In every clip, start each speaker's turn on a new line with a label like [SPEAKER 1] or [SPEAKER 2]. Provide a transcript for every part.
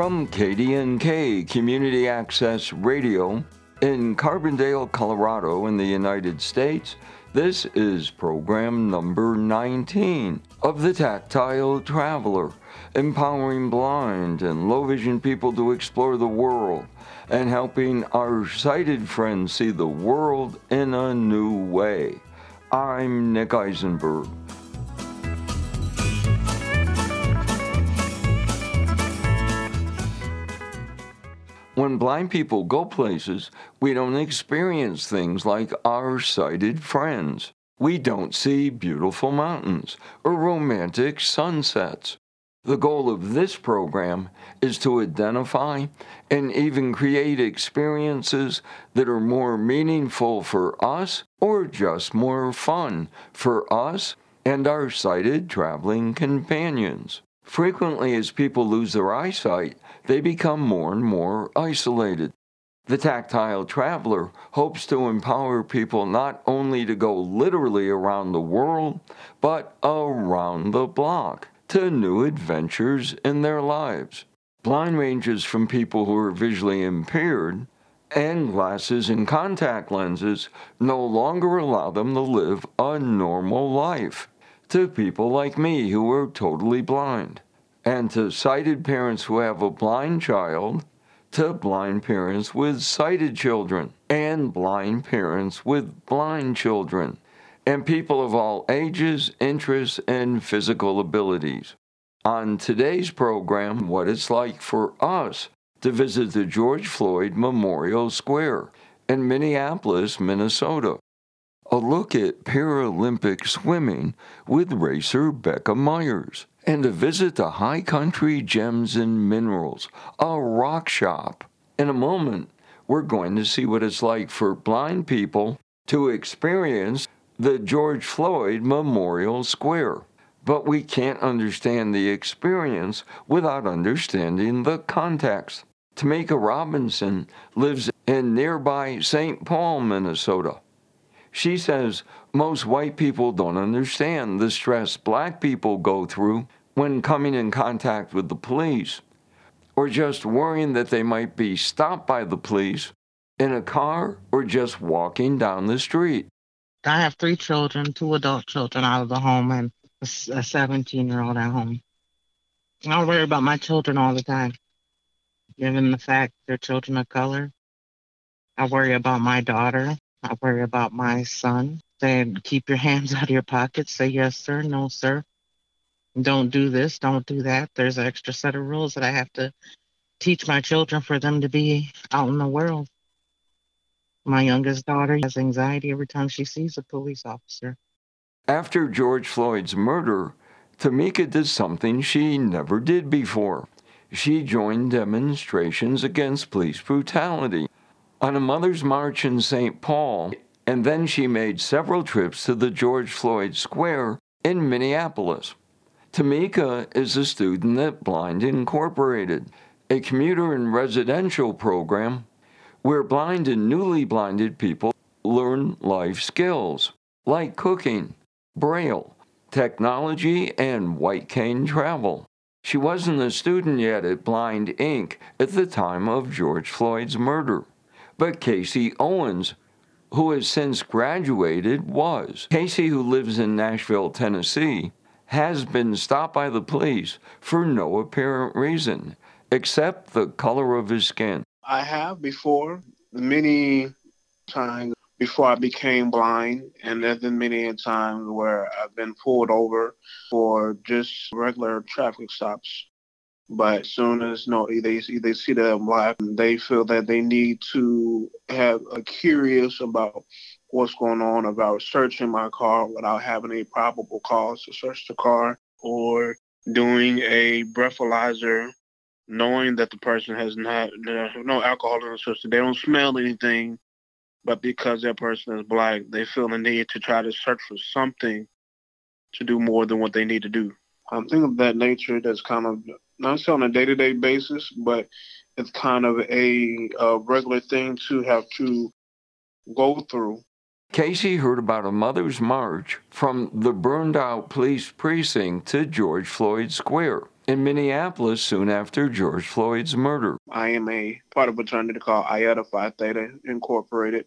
[SPEAKER 1] From KDNK Community Access Radio in Carbondale, Colorado, in the United States, this is program number 19 of The Tactile Traveler, empowering blind and low vision people to explore the world and helping our sighted friends see the world in a new way. I'm Nick Eisenberg. Blind people go places, we don't experience things like our sighted friends. We don't see beautiful mountains or romantic sunsets. The goal of this program is to identify and even create experiences that are more meaningful for us or just more fun for us and our sighted traveling companions. Frequently, as people lose their eyesight, they become more and more isolated. The tactile traveler hopes to empower people not only to go literally around the world, but around the block to new adventures in their lives. Blind ranges from people who are visually impaired, and glasses and contact lenses no longer allow them to live a normal life to people like me who are totally blind, and to sighted parents who have a blind child, to blind parents with sighted children, and blind parents with blind children, and people of all ages, interests, and physical abilities. On today's program, what it's like for us to visit the George Floyd Memorial Square in Minneapolis, Minnesota a look at Paralympic swimming with racer Becca Meyers, and to visit the High Country Gems and Minerals, a rock shop. In a moment, we're going to see what it's like for blind people to experience the George Floyd Memorial Square. But we can't understand the experience without understanding the context. Tamika Robinson lives in nearby St. Paul, Minnesota. She says most white people don't understand the stress black people go through when coming in contact with the police, or just worrying that they might be stopped by the police in a car or just walking down the street.
[SPEAKER 2] I have three children, two adult children out of the home, and a 17 year old at home. I worry about my children all the time, given the fact they're children of color. I worry about my daughter I worry about my son saying, keep your hands out of your pockets. Say yes, sir. No, sir. Don't do this. Don't do that. There's an extra set of rules that I have to teach my children for them to be out in the world. My youngest daughter has anxiety every time she sees a police officer.
[SPEAKER 1] After George Floyd's murder, Tamika did something she never did before. She joined demonstrations against police brutality on a Mother's March in St. Paul, and then she made several trips to the George Floyd Square in Minneapolis. Tamika is a student at Blind Incorporated, a commuter and residential program where blind and newly blinded people learn life skills like cooking, braille, technology, and white cane travel. She wasn't a student yet at Blind Inc. at the time of George Floyd's murder but Casey Owens, who has since graduated, was. Casey, who lives in Nashville, Tennessee, has been stopped by the police for no apparent reason except the color of his skin.
[SPEAKER 3] I have before, many times before I became blind, and there's been many times where I've been pulled over for just regular traffic stops but as soon as you know, they they see that I'm black, they feel that they need to have a curious about what's going on about searching my car without having a probable cause to search the car or doing a breathalyzer knowing that the person has not no alcohol in the system. They don't smell anything, but because that person is black, they feel the need to try to search for something to do more than what they need to do. I'm thinking of that nature that's kind of not so on a day to day basis, but it's kind of a, a regular thing to have to go through.
[SPEAKER 1] Casey heard about a mother's march from the burned out police precinct to George Floyd Square in Minneapolis soon after George Floyd's murder.
[SPEAKER 3] I am a part of a fraternity called Iota Phi Theta Incorporated,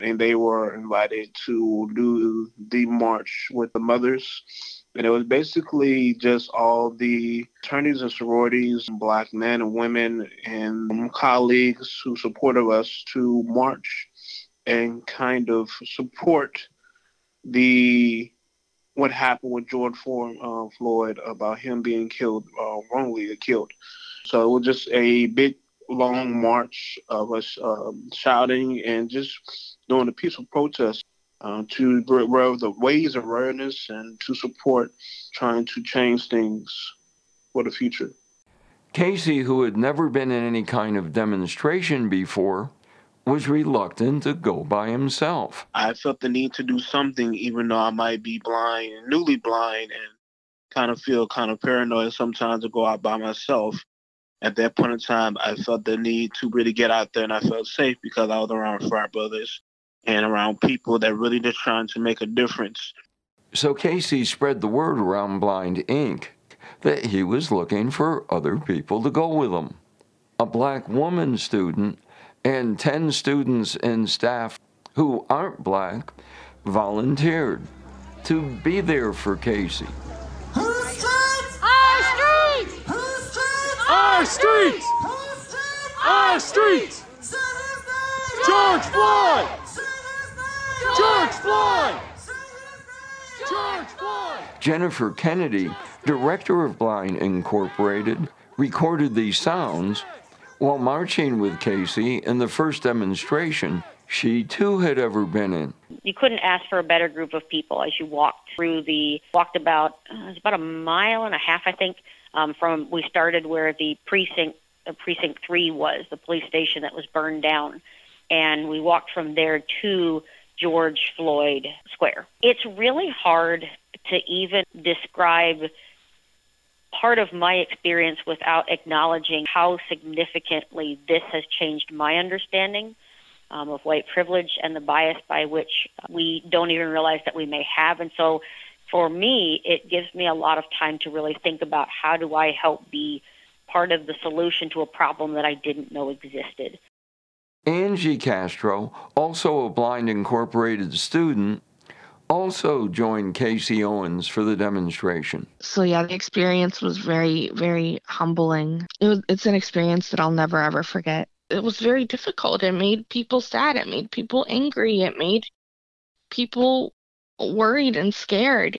[SPEAKER 3] and they were invited to do the march with the mothers. And it was basically just all the attorneys and sororities, black men and women, and colleagues who supported us to march and kind of support the what happened with George uh, Floyd about him being killed, uh, wrongly killed. So it was just a big, long march of us um, shouting and just doing a peaceful protest uh, to raise the ways of awareness and to support trying to change things for the future.
[SPEAKER 1] Casey, who had never been in any kind of demonstration before, was reluctant to go by himself.
[SPEAKER 3] I felt the need to do something, even though I might be blind, newly blind, and kind of feel kind of paranoid sometimes to go out by myself. At that point in time, I felt the need to really get out there, and I felt safe because I was around frat brothers and around people that really just trying to make a difference.
[SPEAKER 1] So Casey spread the word around Blind Inc. that he was looking for other people to go with him. A black woman student and 10 students and staff who aren't black volunteered to be there for Casey.
[SPEAKER 4] Whose streets? Our streets! Whose streets? Our streets! Whose streets? Our streets! George Floyd! George Floyd!
[SPEAKER 1] George Floyd! Jennifer Kennedy, director of Blind Incorporated, recorded these sounds while marching with Casey in the first demonstration she too had ever been in.
[SPEAKER 5] You couldn't ask for a better group of people as you walked through the walked about uh, it was about a mile and a half I think um, from we started where the precinct uh, precinct three was the police station that was burned down, and we walked from there to George Floyd Square. It's really hard to even describe part of my experience without acknowledging how significantly this has changed my understanding um, of white privilege and the bias by which we don't even realize that we may have. And so for me, it gives me a lot of time to really think about how do I help be part of the solution to a problem that I didn't know existed.
[SPEAKER 1] Angie Castro, also a Blind Incorporated student, also joined Casey Owens for the demonstration.
[SPEAKER 6] So yeah, the experience was very, very humbling. It was, it's an experience that I'll never ever forget. It was very difficult. It made people sad. It made people angry. It made people worried and scared.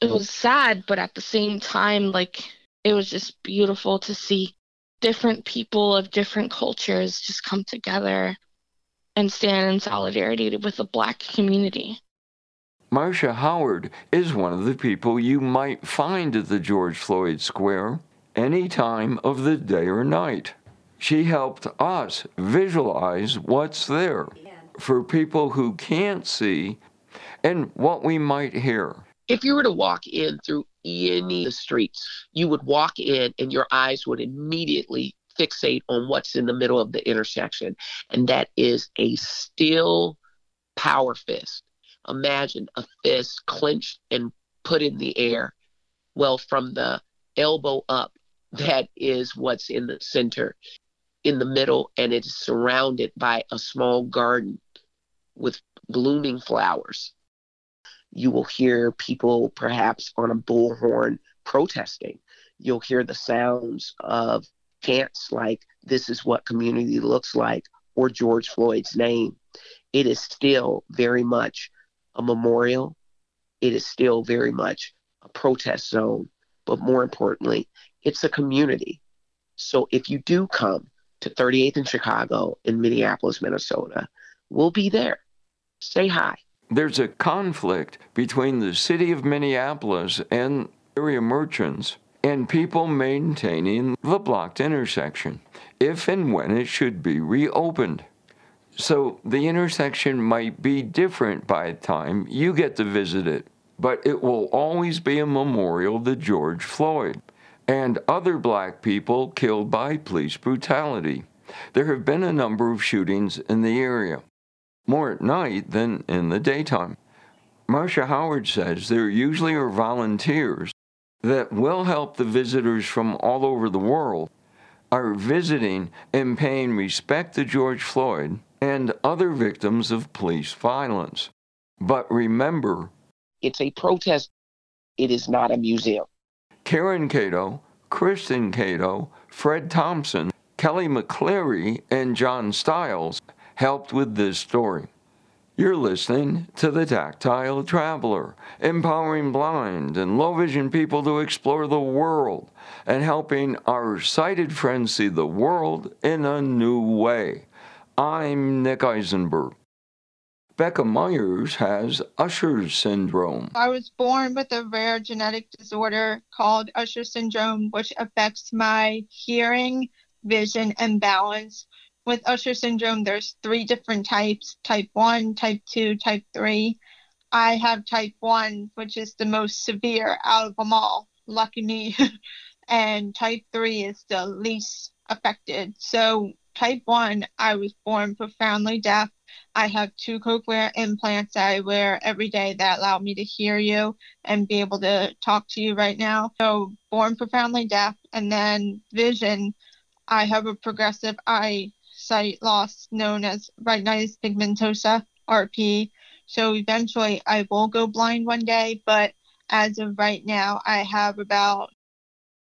[SPEAKER 6] It was sad, but at the same time, like it was just beautiful to see different people of different cultures just come together and stand in solidarity with the black community.
[SPEAKER 1] Marcia Howard is one of the people you might find at the George Floyd Square any time of the day or night. She helped us visualize what's there for people who can't see and what we might hear.
[SPEAKER 7] If you were to walk in through any of the streets, you would walk in and your eyes would immediately fixate on what's in the middle of the intersection, and that is a still power fist imagine a fist clenched and put in the air. Well, from the elbow up, that is what's in the center, in the middle, and it is surrounded by a small garden with blooming flowers. You will hear people perhaps on a bullhorn protesting. You'll hear the sounds of chants like, This is what community looks like, or George Floyd's name. It is still very much a memorial, it is still very much a protest zone. But more importantly, it's a community. So if you do come to 38th in Chicago in Minneapolis, Minnesota, we'll be there. Say hi.
[SPEAKER 1] There's a conflict between the city of Minneapolis and area merchants and people maintaining the blocked intersection if and when it should be reopened. So the intersection might be different by the time you get to visit it, but it will always be a memorial to George Floyd and other black people killed by police brutality. There have been a number of shootings in the area, more at night than in the daytime. Marcia Howard says there usually are volunteers that will help the visitors from all over the world are visiting and paying respect to George Floyd and other victims of police violence. But remember,
[SPEAKER 7] it's a protest, it is not a museum.
[SPEAKER 1] Karen Cato, Kristen Cato, Fred Thompson, Kelly McCleary, and John Stiles helped with this story. You're listening to The Tactile Traveler, empowering blind and low vision people to explore the world and helping our sighted friends see the world in a new way. I'm Nick Eisenberg. Becca Meyers has Usher's syndrome.
[SPEAKER 8] I was born with a rare genetic disorder called Usher syndrome, which affects my hearing, vision, and balance with Usher syndrome, there's three different types type 1, type 2, type 3. I have type 1, which is the most severe out of them all. Lucky me. and type 3 is the least affected. So, type 1, I was born profoundly deaf. I have two cochlear implants I wear every day that allow me to hear you and be able to talk to you right now. So, born profoundly deaf. And then vision, I have a progressive eye sight loss known as retinitis pigmentosa, RP. So eventually I will go blind one day, but as of right now, I have about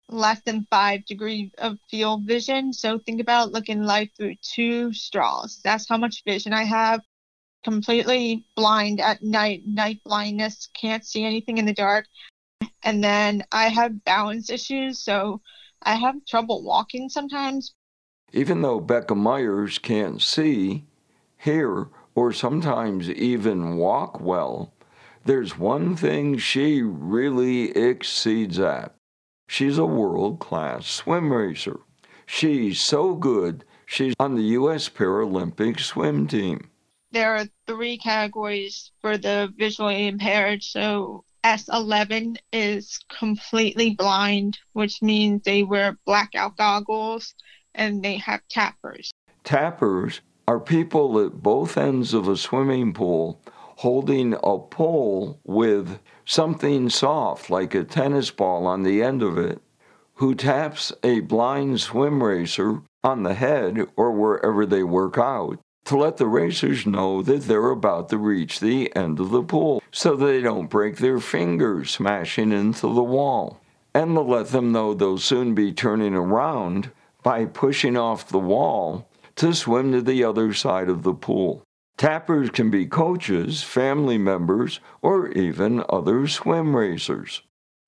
[SPEAKER 8] less than five degrees of field vision. So think about looking life through two straws. That's how much vision I have. Completely blind at night, night blindness, can't see anything in the dark. And then I have balance issues, so I have trouble walking sometimes,
[SPEAKER 1] even though Becca Meyers can't see, hear, or sometimes even walk well, there's one thing she really exceeds at. She's a world class swim racer. She's so good, she's on the U.S. Paralympic swim team.
[SPEAKER 8] There are three categories for the visually impaired. So S11 is completely blind, which means they wear blackout goggles and they have tappers.
[SPEAKER 1] Tappers are people at both ends of a swimming pool holding a pole with something soft like a tennis ball on the end of it, who taps a blind swim racer on the head or wherever they work out to let the racers know that they're about to reach the end of the pool so they don't break their fingers smashing into the wall. And to let them know they'll soon be turning around by pushing off the wall to swim to the other side of the pool. Tappers can be coaches, family members, or even other swim racers.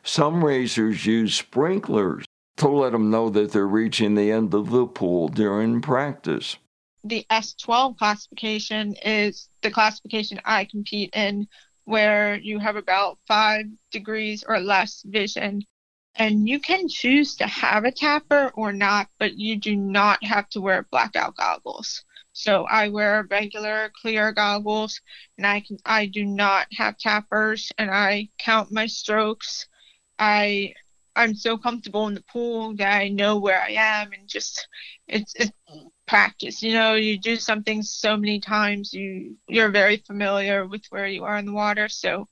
[SPEAKER 1] Some racers use sprinklers to let them know that they're reaching the end of the pool during practice.
[SPEAKER 8] The S12 classification is the classification I compete in, where you have about five degrees or less vision and you can choose to have a tapper or not, but you do not have to wear blackout goggles. So I wear regular clear goggles and I can I do not have tappers and I count my strokes. I I'm so comfortable in the pool that I know where I am and just it's it's practice. You know, you do something so many times you you're very familiar with where you are in the water. So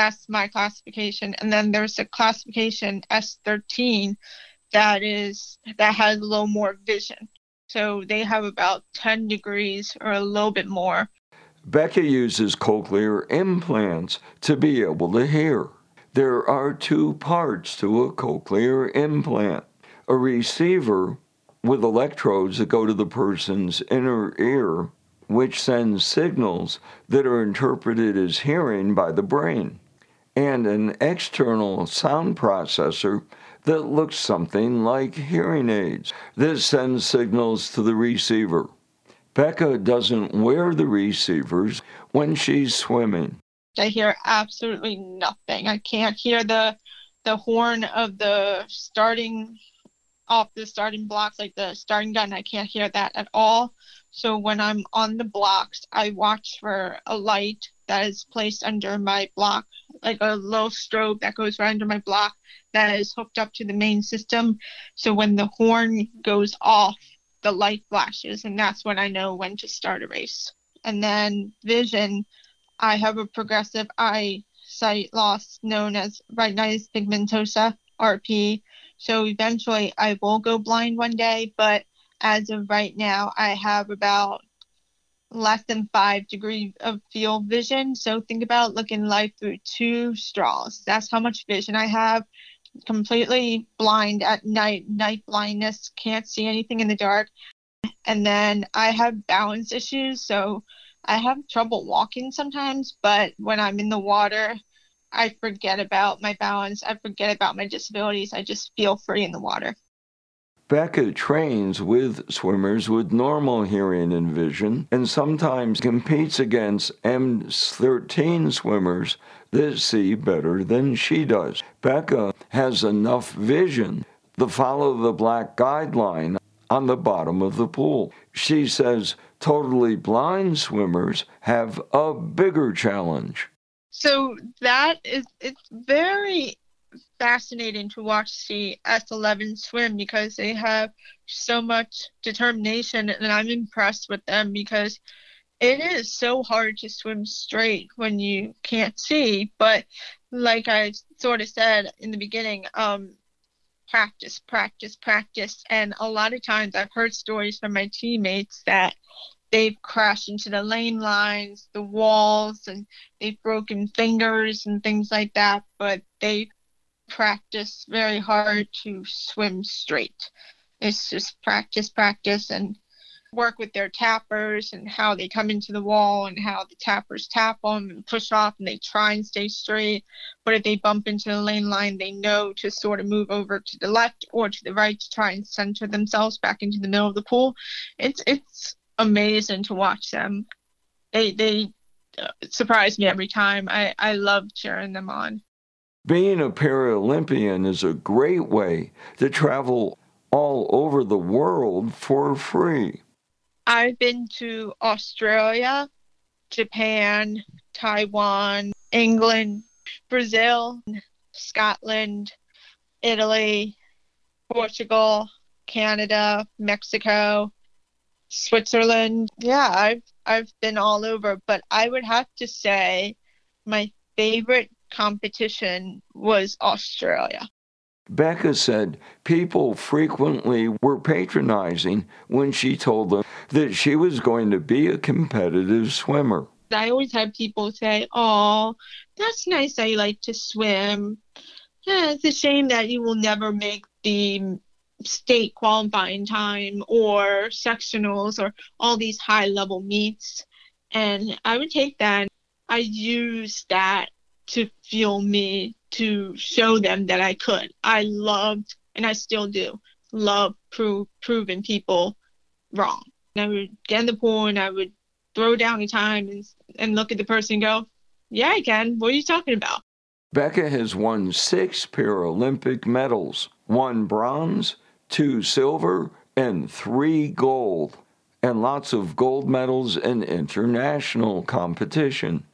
[SPEAKER 8] that's my classification. And then there's a classification S13 that is that has a little more vision. So they have about 10 degrees or a little bit more.
[SPEAKER 1] Becca uses cochlear implants to be able to hear. There are two parts to a cochlear implant a receiver with electrodes that go to the person's inner ear, which sends signals that are interpreted as hearing by the brain and an external sound processor that looks something like hearing aids. This sends signals to the receiver. Becca doesn't wear the receivers when she's swimming.
[SPEAKER 8] I hear absolutely nothing. I can't hear the the horn of the starting off the starting blocks, like the starting gun. I can't hear that at all. So when I'm on the blocks, I watch for a light that is placed under my block, like a little strobe that goes right under my block that is hooked up to the main system. So when the horn goes off, the light flashes, and that's when I know when to start a race. And then vision, I have a progressive eye sight loss known as retinitis pigmentosa, RP. So eventually I will go blind one day, but as of right now, I have about less than five degree of field vision. So think about looking life through two straws. That's how much vision I have. Completely blind at night, night blindness, can't see anything in the dark. And then I have balance issues. So I have trouble walking sometimes, but when I'm in the water, I forget about my balance. I forget about my disabilities. I just feel free in the water.
[SPEAKER 1] Becca trains with swimmers with normal hearing and vision and sometimes competes against S13 swimmers that see better than she does. Becca has enough vision to follow the black guideline on the bottom of the pool. She says totally blind swimmers have a bigger challenge.
[SPEAKER 8] So that is it's very fascinating to watch the S11 swim because they have so much determination and I'm impressed with them because it is so hard to swim straight when you can't see but like I sort of said in the beginning um practice practice practice and a lot of times I've heard stories from my teammates that they've crashed into the lane lines, the walls, and they've broken fingers and things like that. But they practice very hard to swim straight. It's just practice, practice, and work with their tappers and how they come into the wall and how the tappers tap them and push off and they try and stay straight. But if they bump into the lane line, they know to sort of move over to the left or to the right to try and center themselves back into the middle of the pool. It's it's amazing to watch them. They they uh, surprise me every time. I I love cheering them on.
[SPEAKER 1] Being a Paralympian is a great way to travel all over the world for free.
[SPEAKER 8] I've been to Australia, Japan, Taiwan, England, Brazil, Scotland, Italy, Portugal, Canada, Mexico, Switzerland. Yeah, I've I've been all over, but I would have to say my favorite competition was Australia.
[SPEAKER 1] Becca said people frequently were patronizing when she told them that she was going to be a competitive swimmer.
[SPEAKER 8] I always have people say, Oh, that's nice that you like to swim. Yeah, it's a shame that you will never make the state qualifying time or sectionals or all these high level meets. And I would take that. I use that to fuel me to show them that I could. I loved, and I still do, love prove, proving people wrong. And I would get in the pool and I would throw down the time and, and look at the person and go, Yeah, I can. What are you talking about?
[SPEAKER 1] Becca has won six Paralympic medals one bronze, two silver, and three gold, and lots of gold medals in international competition.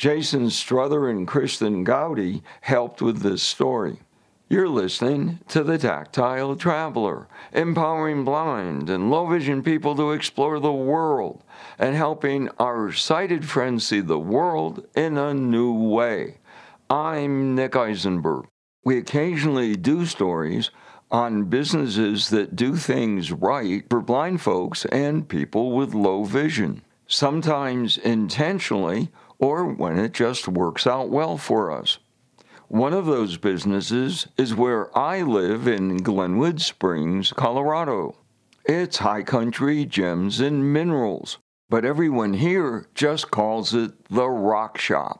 [SPEAKER 1] Jason Struther and Kristen Gowdy helped with this story. You're listening to The Tactile Traveler, empowering blind and low vision people to explore the world and helping our sighted friends see the world in a new way. I'm Nick Eisenberg. We occasionally do stories on businesses that do things right for blind folks and people with low vision, sometimes intentionally or when it just works out well for us. One of those businesses is where I live in Glenwood Springs, Colorado. It's high country gems and minerals, but everyone here just calls it the Rock Shop.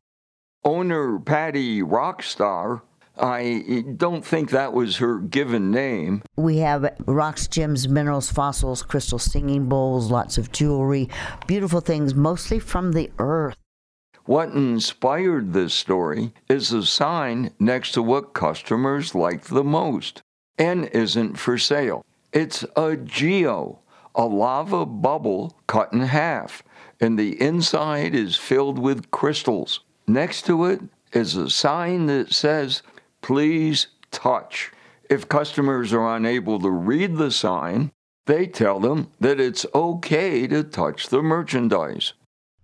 [SPEAKER 1] Owner Patty Rockstar I don't think that was her given name.
[SPEAKER 9] We have rocks, gems, minerals, fossils, crystal singing bowls, lots of jewelry, beautiful things, mostly from the earth.
[SPEAKER 1] What inspired this story is a sign next to what customers like the most and isn't for sale. It's a geode, a lava bubble cut in half, and the inside is filled with crystals. Next to it is a sign that says please touch. If customers are unable to read the sign, they tell them that it's okay to touch the merchandise.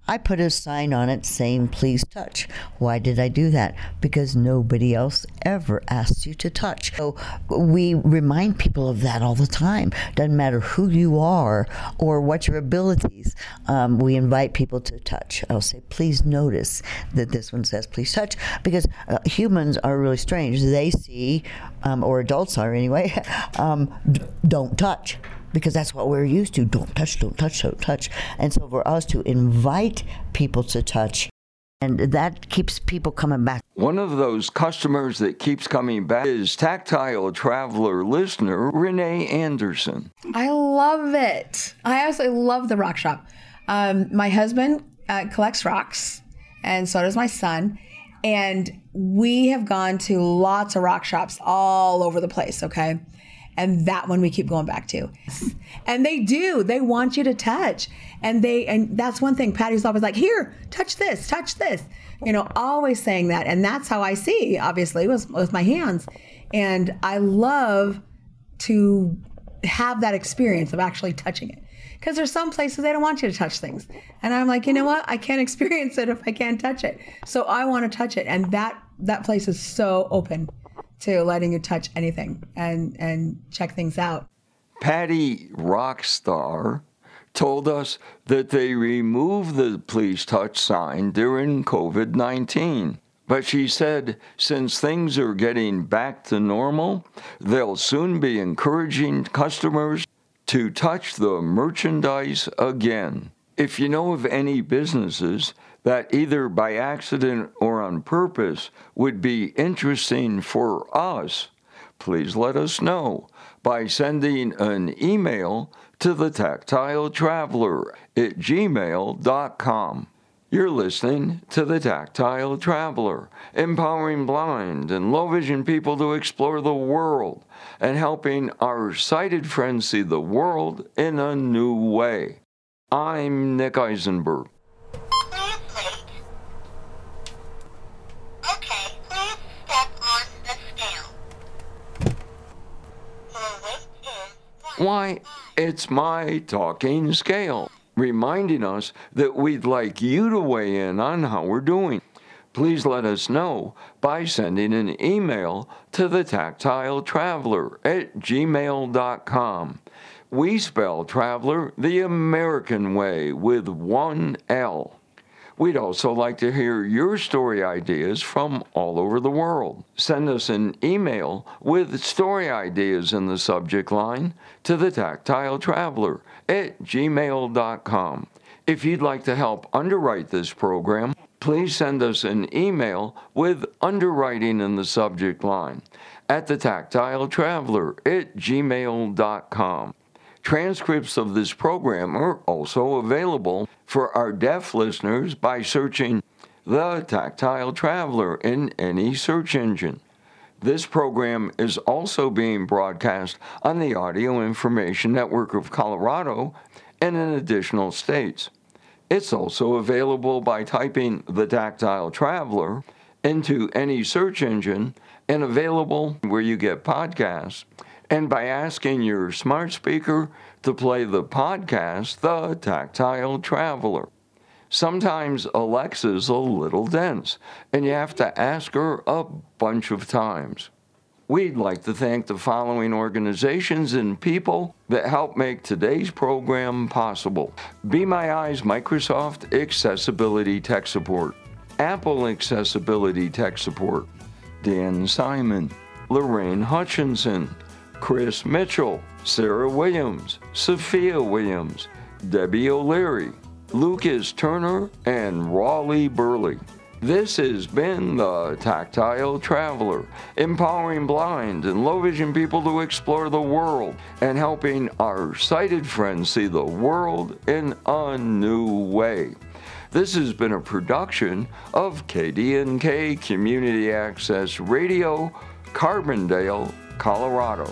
[SPEAKER 9] I put a sign on it saying, please touch. Why did I do that? Because nobody else ever asks you to touch. So we remind people of that all the time. Doesn't matter who you are or what your abilities, um, we invite people to touch. I'll say, please notice that this one says, please touch, because uh, humans are really strange. They see, um, or adults are anyway, um, d- don't touch because that's what we're used to. Don't touch, don't touch, don't touch. And so for us to invite people to touch, and that keeps people coming back.
[SPEAKER 1] One of those customers that keeps coming back is Tactile Traveler listener Renee Anderson.
[SPEAKER 10] I love it. I absolutely love the rock shop. Um, my husband uh, collects rocks, and so does my son. And we have gone to lots of rock shops all over the place, okay? And that one we keep going back to. And they do. They want you to touch. And they and that's one thing patty's always like here touch this touch this. You know always saying that. And that's how i see obviously with, with my hands. And i love to have that experience of actually touching it. Because there's some places they don't want you to touch things. And i'm like you know what? I can't experience it if i can't touch it. So i want to touch it. And that that place is so open to letting you touch anything and and check things out.
[SPEAKER 1] Patty Rockstar told us that they removed the please touch sign during COVID 19. But she said since things are getting back to normal, they'll soon be encouraging customers to touch the merchandise again. If you know of any businesses that either by accident or on purpose would be interesting for us, please let us know by sending an email to the tactile traveler at gmail.com. You're listening to The Tactile Traveler, empowering blind and low vision people to explore the world and helping our sighted friends see the world in a new way. I'm Nick Eisenberg. Why, it's my talking scale, reminding us that we'd like you to weigh in on how we're doing. Please let us know by sending an email to the tactile traveler at gmail.com. We spell traveler the American way with one L. We'd also like to hear your story ideas from all over the world. Send us an email with story ideas in the subject line to the tactile traveler at gmail.com. If you'd like to help underwrite this program, please send us an email with underwriting in the subject line at the tactile traveler at gmail.com. Transcripts of this program are also available for our deaf listeners by searching The Tactile Traveler in any search engine. This program is also being broadcast on the Audio Information Network of Colorado and in additional states. It's also available by typing The Tactile Traveler into any search engine and available where you get podcasts and by asking your smart speaker to play the podcast, The Tactile Traveler. Sometimes Alexa's a little dense, and you have to ask her a bunch of times. We'd like to thank the following organizations and people that help make today's program possible. Be My Eyes Microsoft Accessibility Tech Support, Apple Accessibility Tech Support, Dan Simon, Lorraine Hutchinson, Chris Mitchell, Sarah Williams, Sophia Williams, Debbie O'Leary, Lucas Turner, and Raleigh Burley. This has been the Tactile Traveler, empowering blind and low vision people to explore the world and helping our sighted friends see the world in a new way. This has been a production of KDNK Community Access Radio, Carbondale, Colorado.